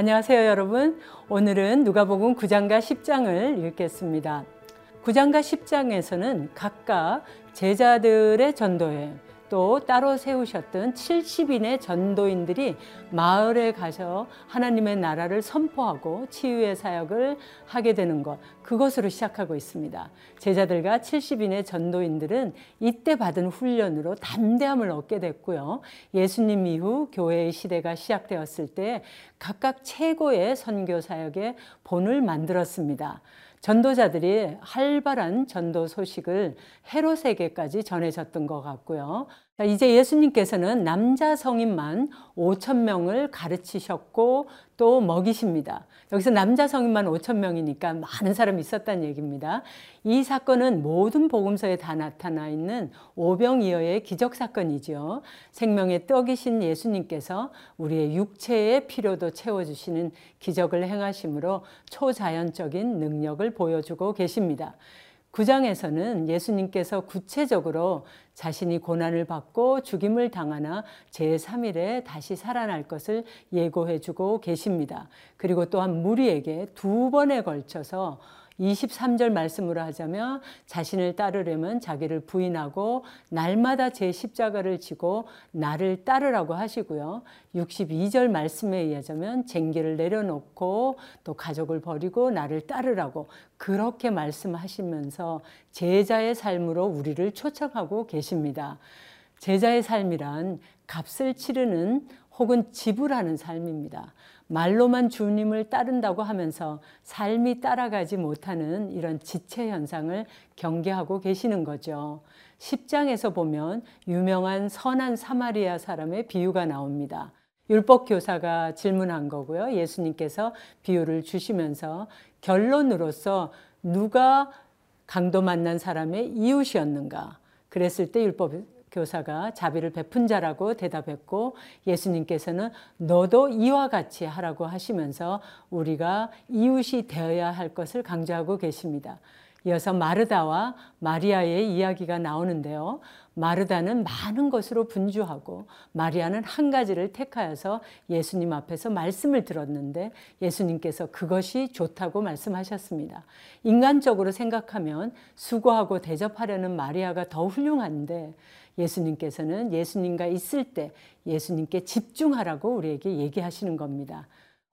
안녕하세요, 여러분. 오늘은 누가복음 9장과 10장을 읽겠습니다. 9장과 10장에서는 각각 제자들의 전도에 또 따로 세우셨던 70인의 전도인들이 마을에 가서 하나님의 나라를 선포하고 치유의 사역을 하게 되는 것, 그것으로 시작하고 있습니다. 제자들과 70인의 전도인들은 이때 받은 훈련으로 담대함을 얻게 됐고요. 예수님 이후 교회의 시대가 시작되었을 때 각각 최고의 선교 사역의 본을 만들었습니다. 전도자들이 활발한 전도 소식을 헤롯에게까지 전해졌던 것 같고요. 이제 예수님께서는 남자 성인만 5천 명을 가르치셨고 또 먹이십니다. 여기서 남자 성인만 5천 명이니까 많은 사람이 있었다는 얘기입니다. 이 사건은 모든 복음서에 다 나타나 있는 오병이어의 기적 사건이죠. 생명의 떡이신 예수님께서 우리의 육체의 필요도 채워주시는 기적을 행하심으로 초자연적인 능력을 보여주고 계십니다. 9장에서는 예수님께서 구체적으로 자신이 고난을 받고 죽임을 당하나 제3일에 다시 살아날 것을 예고해 주고 계십니다. 그리고 또한 무리에게 두 번에 걸쳐서 23절 말씀으로 하자면 자신을 따르려면 자기를 부인하고 날마다 제 십자가를 지고 나를 따르라고 하시고요. 62절 말씀에 의하자면 쟁기를 내려놓고 또 가족을 버리고 나를 따르라고 그렇게 말씀하시면서 제자의 삶으로 우리를 초청하고 계십니다. 제자의 삶이란 값을 치르는 혹은 지불하는 삶입니다. 말로만 주님을 따른다고 하면서 삶이 따라가지 못하는 이런 지체 현상을 경계하고 계시는 거죠. 10장에서 보면 유명한 선한 사마리아 사람의 비유가 나옵니다. 율법 교사가 질문한 거고요. 예수님께서 비유를 주시면서 결론으로서 누가 강도 만난 사람의 이웃이었는가? 그랬을 때 율법 교사가 자비를 베푼 자라고 대답했고 예수님께서는 너도 이와 같이 하라고 하시면서 우리가 이웃이 되어야 할 것을 강조하고 계십니다. 이어서 마르다와 마리아의 이야기가 나오는데요. 마르다는 많은 것으로 분주하고 마리아는 한 가지를 택하여서 예수님 앞에서 말씀을 들었는데 예수님께서 그것이 좋다고 말씀하셨습니다. 인간적으로 생각하면 수고하고 대접하려는 마리아가 더 훌륭한데 예수님께서는 예수님과 있을 때 예수님께 집중하라고 우리에게 얘기하시는 겁니다.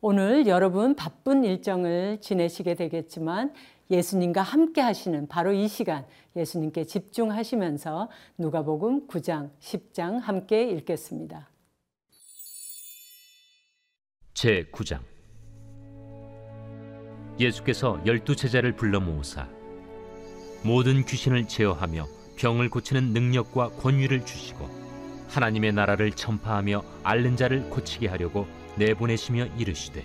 오늘 여러분 바쁜 일정을 지내시게 되겠지만 예수님과 함께 하시는 바로 이 시간 예수님께 집중하시면서 누가복음 9장, 10장 함께 읽겠습니다. 제 9장 예수께서 열두 제자를 불러 모으사 모든 귀신을 제어하며 병을 고치는 능력과 권위를 주시고 하나님의 나라를 전파하며 앓는 자를 고치게 하려고 내보내시며 이르시되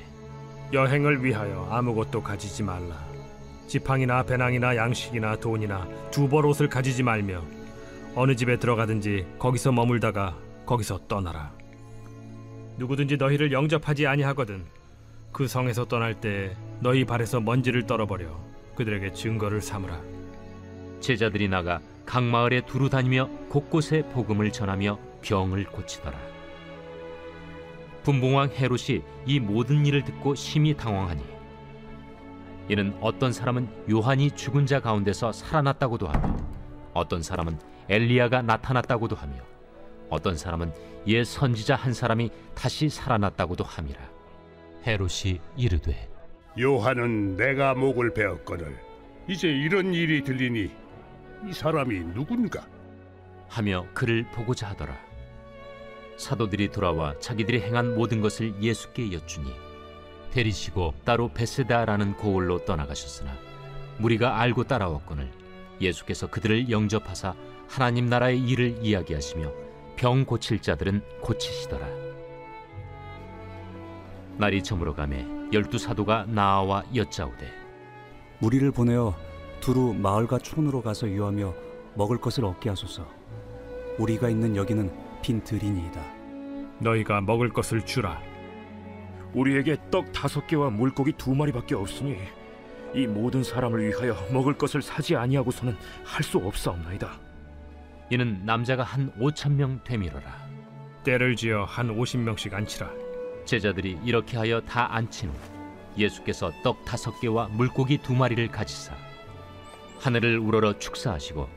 여행을 위하여 아무것도 가지지 말라. 지팡이나 배낭이나 양식이나 돈이나 두 벌 옷을 가지지 말며 어느 집에 들어가든지 거기서 머물다가 거기서 떠나라. 누구든지 너희를 영접하지 아니하거든 그 성에서 떠날 때 너희 발에서 먼지를 떨어버려 그들에게 증거를 삼으라. 제자들이 나가 각 마을에 두루 다니며 곳곳에 복음을 전하며 병을 고치더라. 분봉왕 헤롯이 이 모든 일을 듣고 심히 당황하니 이는 어떤 사람은 요한이 죽은 자 가운데서 살아났다고도 하며 어떤 사람은 엘리야가 나타났다고도 하며 어떤 사람은 옛 선지자 한 사람이 다시 살아났다고도 함이라 헤롯이 이르되 요한은 내가 목을 베었거늘 이제 이런 일이 들리니 이 사람이 누군가? 하며 그를 보고자 하더라. 사도들이 돌아와 자기들이 행한 모든 것을 예수께 여쭈니 데리시고 따로 베세다라는 고을로 떠나가셨으나 무리가 알고 따라왔거늘 예수께서 그들을 영접하사 하나님 나라의 일을 이야기하시며 병 고칠 자들은 고치시더라. 날이 저물어 가매 열두 사도가 나와 여짜오되 우리를 보내어 두루 마을과 촌으로 가서 유하며 먹을 것을 얻게 하소서. 우리가 있는 여기는 빈 들이니이다. 너희가 먹을 것을 주라. 우리에게 떡 다섯 개와 물고기 두 마리밖에 없으니 이 모든 사람을 위하여 먹을 것을 사지 아니하고서는 할 수 없사옵나이다. 이는 남자가 한 오천 명 되밀어라. 때를 지어 한 오십 명씩 앉히라. 제자들이 이렇게 하여 다 앉힌 후 예수께서 떡 다섯 개와 물고기 두 마리를 가지사 하늘을 우러러 축사하시고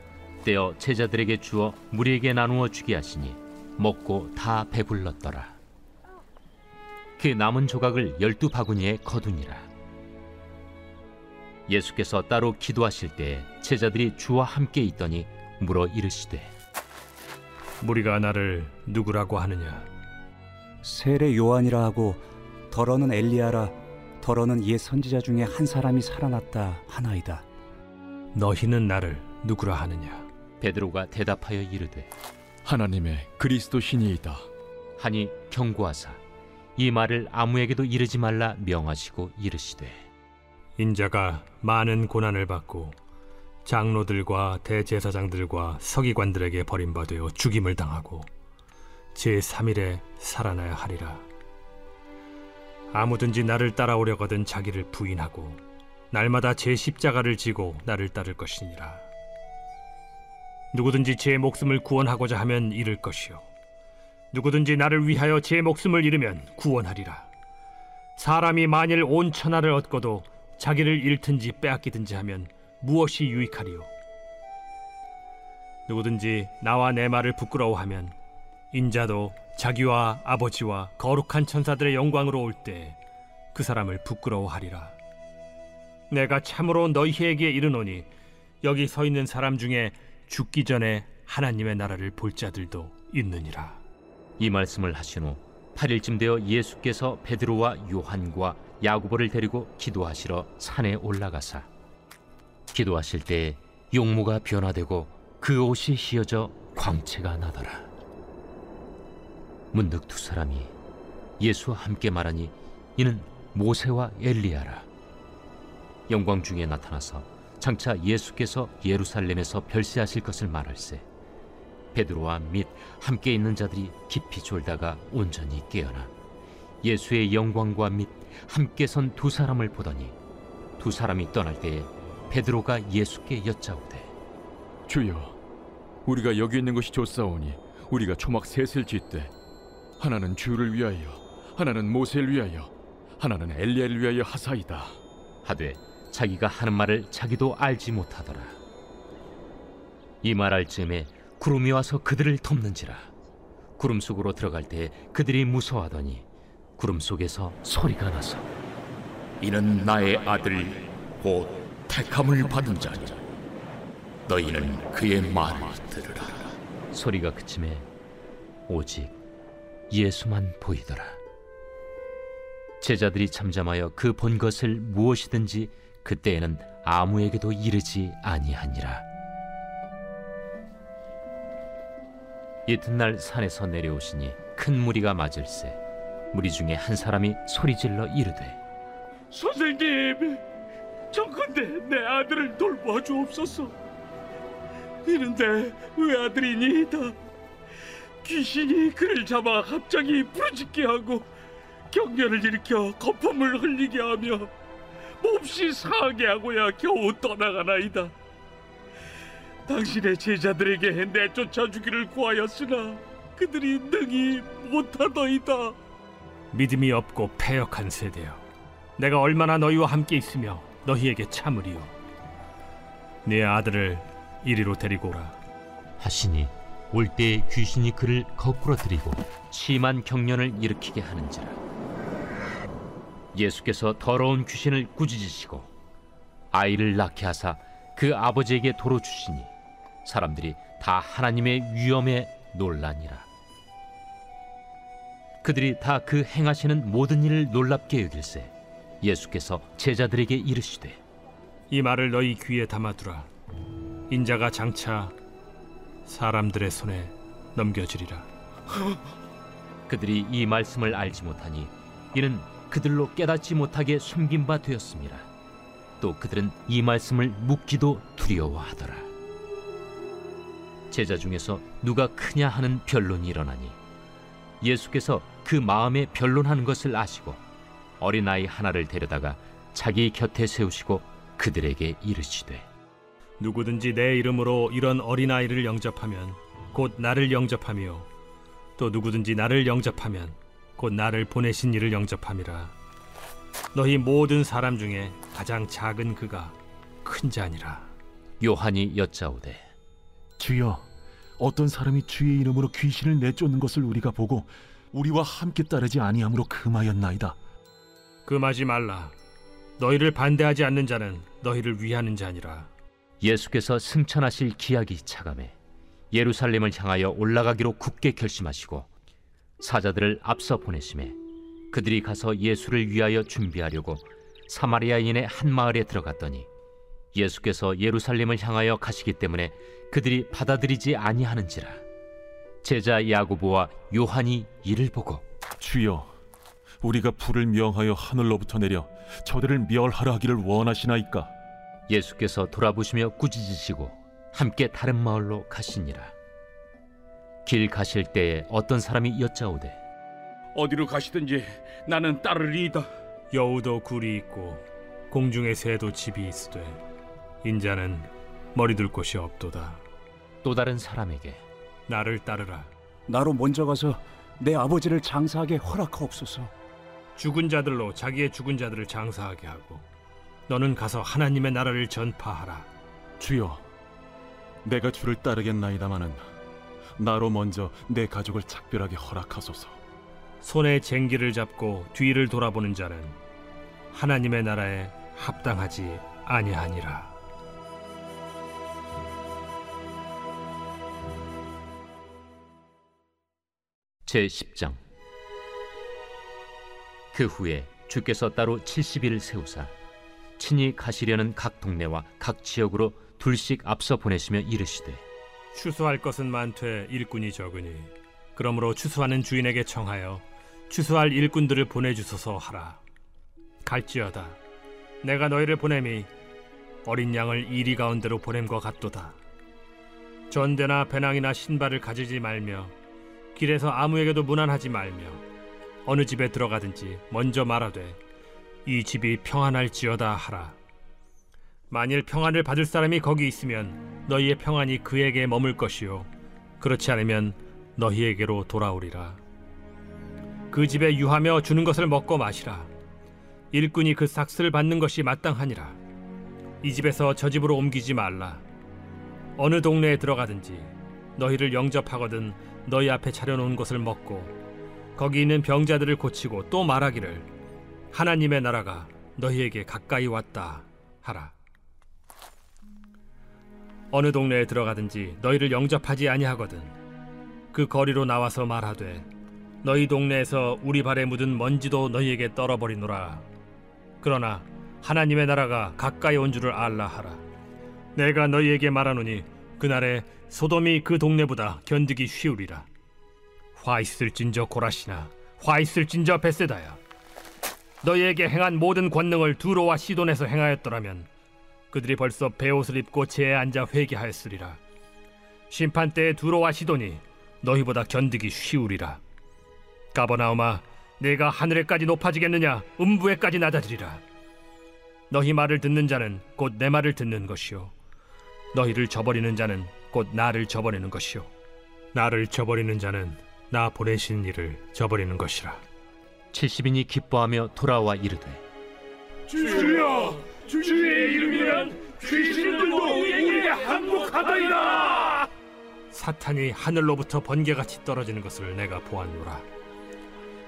떼어 제자들에게 주어 무리에게 나누어 주게 하시니 먹고 다 배불렀더라. 그 남은 조각을 열두 바구니에 거두니라. 예수께서 따로 기도하실 때 제자들이 주와 함께 있더니 물어 이르시되 무리가 나를 누구라고 하느냐? 세례 요한이라 하고 더러는 엘리야라 더러는 옛 선지자 중에 한 사람이 살아났다 하나이다. 너희는 나를 누구라 하느냐? 베드로가 대답하여 이르되 하나님의 그리스도 신이이다. 하니 경고하사 이 말을 아무에게도 이르지 말라 명하시고 이르시되 인자가 많은 고난을 받고 장로들과 대제사장들과 서기관들에게 버림받아 죽임을 당하고 제 3일에 살아나야 하리라. 아무든지 나를 따라오려거든 자기를 부인하고 날마다 제 십자가를 지고 나를 따를 것이니라. 누구든지 제 목숨을 구원하고자 하면 잃을 것이요 누구든지 나를 위하여 제 목숨을 잃으면 구원하리라. 사람이 만일 온 천하를 얻고도 자기를 잃든지 빼앗기든지 하면 무엇이 유익하리요? 누구든지 나와 내 말을 부끄러워하면 인자도 자기와 아버지와 거룩한 천사들의 영광으로 올 때 그 사람을 부끄러워하리라. 내가 참으로 너희에게 이르노니 여기 서 있는 사람 중에 죽기 전에 하나님의 나라를 볼 자들도 있느니라. 이 말씀을 하신 후 8일쯤 되어 예수께서 베드로와 요한과 야고보를 데리고 기도하시러 산에 올라가사. 기도하실 때 용모가 변화되고 그 옷이 휘어져 광채가 나더라. 문득 두 사람이 예수와 함께 말하니 이는 모세와 엘리야라 영광 중에 나타나서 장차 예수께서 예루살렘에서 별세하실 것을 말할세 베드로와 및 함께 있는 자들이 깊이 졸다가 온전히 깨어나 예수의 영광과 및 함께 선 두 사람을 보더니 두 사람이 떠날 때에 베드로가 예수께 여짜오되 주여, 우리가 여기 있는 것이 좋사오니 우리가 초막 셋을 짓되 하나는 주를 위하여, 하나는 모세를 위하여, 하나는 엘리야를 위하여 하사이다. 하되 자기가 하는 말을 자기도 알지 못하더라. 이 말할 즈음에 구름이 와서 그들을 덮는지라. 구름 속으로 들어갈 때 그들이 무서워하더니 구름 속에서 소리가 나서 이는 나의 아들 곧 택함을 받은 자니 너희는 그의 말을 들으라. 소리가 그침에 오직 예수만 보이더라. 제자들이 잠잠하여 그 본 것을 무엇이든지 그때에는 아무에게도 이르지 아니하니라. 이튿날 산에서 내려오시니 큰 무리가 맞을세 무리 중에 한 사람이 소리질러 이르되 선생님, 정컨대 내 아들을 돌봐 주옵소서. 이런데 외아들이니이다. 귀신이 그를 잡아 갑자기 부르짖게 하고 경련을 일으켜 거품을 흘리게 하며 몹시 상하게 하고야 겨우 떠나가나이다. 당신의 제자들에게 내쫓아 주기를 구하였으나 그들이 능히 못하더이다. 믿음이 없고 패역한 세대여 내가 얼마나 너희와 함께 있으며 너희에게 참으리요 네 아들을 이리로 데리고 오라 하시니 올 때에 귀신이 그를 거꾸로 들이고 심한 경련을 일으키게 하는지라 예수께서 더러운 귀신을 꾸짖으시고 아이를 낳게 하사 그 아버지에게 도로 주시니 사람들이 다 하나님의 위엄에 놀라니라. 그들이 다 그 행하시는 모든 일을 놀랍게 여길세 예수께서 제자들에게 이르시되 이 말을 너희 귀에 담아두라. 인자가 장차 사람들의 손에 넘겨지리라. 그들이 이 말씀을 알지 못하니 이는 그들로 깨닫지 못하게 숨긴 바 되었습니다. 또 그들은 이 말씀을 묻기도 두려워하더라. 제자 중에서 누가 크냐 하는 변론이 일어나니 예수께서 그 마음에 변론하는 것을 아시고 어린아이 하나를 데려다가 자기 곁에 세우시고 그들에게 이르시되 누구든지 내 이름으로 이런 어린아이를 영접하면 곧 나를 영접하며 또 누구든지 나를 영접하면 곧 나를 보내신 이를 영접함이라. 너희 모든 사람 중에 가장 작은 그가 큰 자니라. 요한이 여짜오되 주여, 어떤 사람이 주의 이름으로 귀신을 내쫓는 것을 우리가 보고 우리와 함께 따르지 아니함으로 금하였나이다. 금하지 말라. 너희를 반대하지 않는 자는 너희를 위하는 자니라. 예수께서 승천하실 기약이 차감해 예루살렘을 향하여 올라가기로 굳게 결심하시고 사자들을 앞서 보내심에 그들이 가서 예수를 위하여 준비하려고 사마리아인의 한 마을에 들어갔더니 예수께서 예루살렘을 향하여 가시기 때문에 그들이 받아들이지 아니하는지라 제자 야고보와 요한이 이를 보고 주여, 우리가 불을 명하여 하늘로부터 내려 저들을 멸하라 하기를 원하시나이까? 예수께서 돌아보시며 꾸짖으시고 함께 다른 마을로 가시니라 길 가실 때에 어떤 사람이 여짜오되 어디로 가시든지 나는 따르리이다. 여우도 굴이 있고 공중의 새도 집이 있으되 인자는 머리 둘 곳이 없도다 또 다른 사람에게 나를 따르라 나로 먼저 가서 내 아버지를 장사하게 허락하옵소서. 죽은 자들로 자기의 죽은 자들을 장사하게 하고 너는 가서 하나님의 나라를 전파하라 주여, 내가 주를 따르겠나이다마는 나로 먼저 내 가족을 작별하게 허락하소서. 손에 쟁기를 잡고 뒤를 돌아보는 자는 하나님의 나라에 합당하지 아니하니라 제 10장 그 후에 주께서 따로 70일을 세우사 친히 가시려는 각 동네와 각 지역으로 둘씩 앞서 보내시며 이르시되 추수할 것은 많되 일꾼이 적으니. 그러므로 추수하는 주인에게 청하여 추수할 일꾼들을 보내주소서 하라. 갈지어다. 내가 너희를 보냄이 어린 양을 이리 가운데로 보냄과 같도다. 전대나 배낭이나 신발을 가지지 말며 길에서 아무에게도 무난하지 말며 어느 집에 들어가든지 먼저 말하되 이 집이 평안할지어다 하라 만일 평안을 받을 사람이 거기 있으면 너희의 평안이 그에게 머물 것이요. 그렇지 않으면 너희에게로 돌아오리라. 그 집에 유하며 주는 것을 먹고 마시라. 일꾼이 그 삭스를 받는 것이 마땅하니라. 이 집에서 저 집으로 옮기지 말라. 어느 동네에 들어가든지 너희를 영접하거든 너희 앞에 차려놓은 것을 먹고 거기 있는 병자들을 고치고 또 말하기를 하나님의 나라가 너희에게 가까이 왔다 하라 어느 동네에 들어가든지 너희를 영접하지 아니하거든. 그 거리로 나와서 말하되 너희 동네에서 우리 발에 묻은 먼지도 너희에게 떨어버리노라. 그러나 하나님의 나라가 가까이 온 줄을 알라 하라. 내가 너희에게 말하노니 그날에 소돔이 그 동네보다 견디기 쉬우리라. 화 있을진저 고라시나 화 있을진저 베세다야. 너희에게 행한 모든 권능을 두로와 시돈에서 행하였더라면 그들이 벌써 베옷을 입고 제에 앉아 회개하였으리라. 심판 때에 두로와 시돈이 너희보다 견디기 쉬우리라. 가버나움아 내가 하늘에까지 높아지겠느냐? 음부에까지 낮아지리라. 너희 말을 듣는 자는 곧 내 말을 듣는 것이요. 너희를 저버리는 자는 곧 나를 저버리는 것이요. 나를 저버리는 자는 나 보내신 이를 저버리는 것이라. 70인이 기뻐하며 돌아와 이르되 주여, 주의 이름이란 귀신들도 우리에게 항복하다이다. 사탄이 하늘로부터 번개같이 떨어지는 것을 내가 보았노라.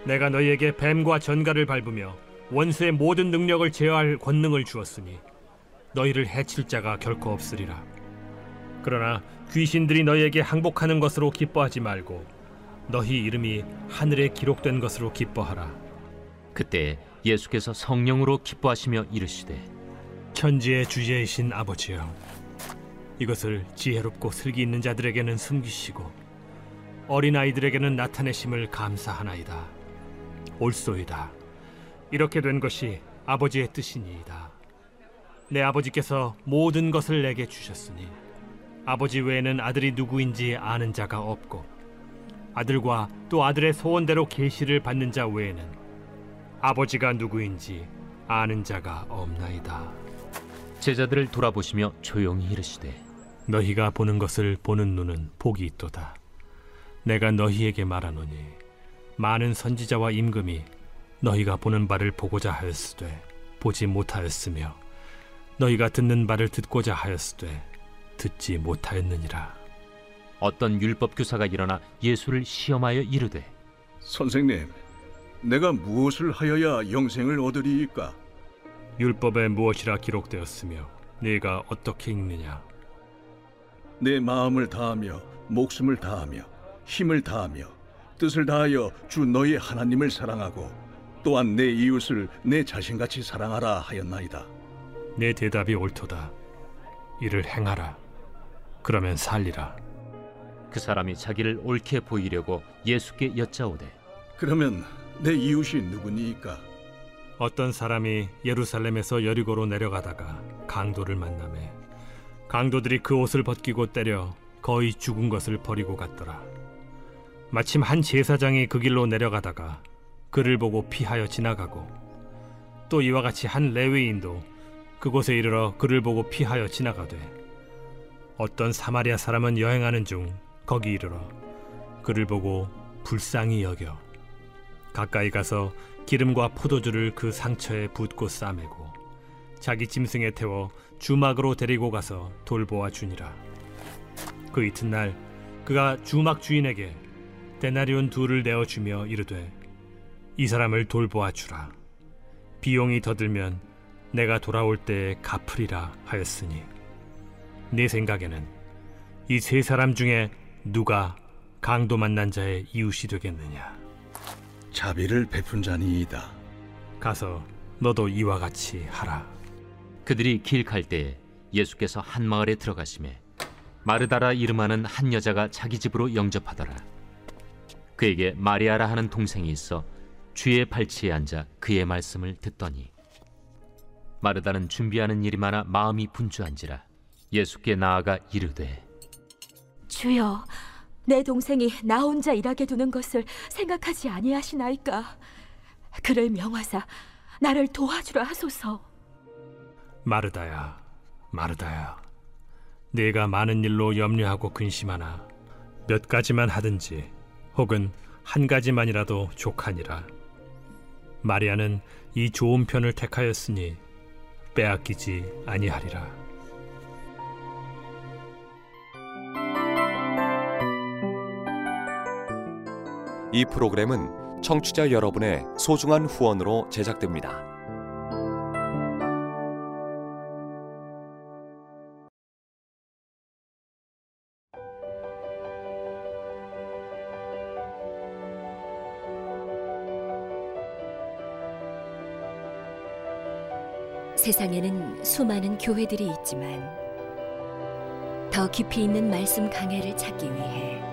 내가 너희에게 뱀과 전갈을 밟으며 원수의 모든 능력을 제어할 권능을 주었으니 너희를 해칠 자가 결코 없으리라. 그러나 귀신들이 너희에게 항복하는 것으로 기뻐하지 말고 너희 이름이 하늘에 기록된 것으로 기뻐하라. 그때 예수께서 성령으로 기뻐하시며 이르시되 천지의 주제이신 아버지여 이것을 지혜롭고 슬기 있는 자들에게는 숨기시고 어린 아이들에게는 나타내심을 감사하나이다. 옳소이다. 이렇게 된 것이 아버지의 뜻이니이다. 내 아버지께서 모든 것을 내게 주셨으니 아버지 외에는 아들이 누구인지 아는 자가 없고 아들과 또 아들의 소원대로 계시를 받는 자 외에는 아버지가 누구인지 아는 자가 없나이다. 제자들을 돌아보시며 조용히 이르시되 너희가 보는 것을 보는 눈은 복이 있도다. 내가 너희에게 말하노니 많은 선지자와 임금이 너희가 보는 바를 보고자 하였으되 보지 못하였으며 너희가 듣는 바를 듣고자 하였으되 듣지 못하였느니라 어떤 율법 교사가 일어나 예수를 시험하여 이르되 선생님, 내가 무엇을 하여야 영생을 얻으리이까? 율법에 무엇이라 기록되었으며 네가 어떻게 읽느냐 내 마음을 다하며 목숨을 다하며 힘을 다하며 뜻을 다하여 주 너희 하나님을 사랑하고 또한 내 이웃을 내 자신같이 사랑하라 하였나이다. 내 대답이 옳도다 이를 행하라 그러면 살리라 그 사람이 자기를 옳게 보이려고 예수께 여짜오되 그러면 내 이웃이 누구니이까? 어떤 사람이 예루살렘에서 여리고로 내려가다가 강도를 만남에 강도들이 그 옷을 벗기고 때려 거의 죽은 것을 버리고 갔더라. 마침 한 제사장이 그 길로 내려가다가 그를 보고 피하여 지나가고 또 이와 같이 한 레위인도 그곳에 이르러 그를 보고 피하여 지나가되 어떤 사마리아 사람은 여행하는 중 거기 이르러 그를 보고 불쌍히 여겨 가까이 가서 기름과 포도주를 그 상처에 붓고 싸매고 자기 짐승에 태워 주막으로 데리고 가서 돌보아 주니라. 그 이튿날 그가 주막 주인에게 데나리온 둘을 내어 주며 이르되 이 사람을 돌보아 주라. 비용이 더 들면 내가 돌아올 때에 갚으리라 하였으니 네 생각에는 이 세 사람 중에 누가 강도 만난 자의 이웃이 되겠느냐? 자비를 베푼 자니이다. 가서 너도 이와 같이 하라. 그들이 길 갈 때에 예수께서 한 마을에 들어가심에 마르다라 이름하는 한 여자가 자기 집으로 영접하더라. 그에게 마리아라 하는 동생이 있어 주의 발치에 앉아 그의 말씀을 듣더니 마르다는 준비하는 일이 많아 마음이 분주한지라 예수께 나아가 이르되 주여, 내 동생이 나 혼자 일하게 두는 것을 생각하지 아니하시나이까? 그를 명하사 나를 도와주라 하소서. 마르다야, 마르다야, 네가 많은 일로 염려하고 근심하나 몇 가지만 하든지 혹은 한 가지만이라도 족하니라. 마리아는 이 좋은 편을 택하였으니 빼앗기지 아니하리라. 이 프로그램은 청취자 여러분의 소중한 후원으로 제작됩니다. 세상에는 수많은 교회들이 있지만 더 깊이 있는 말씀 강해를 찾기 위해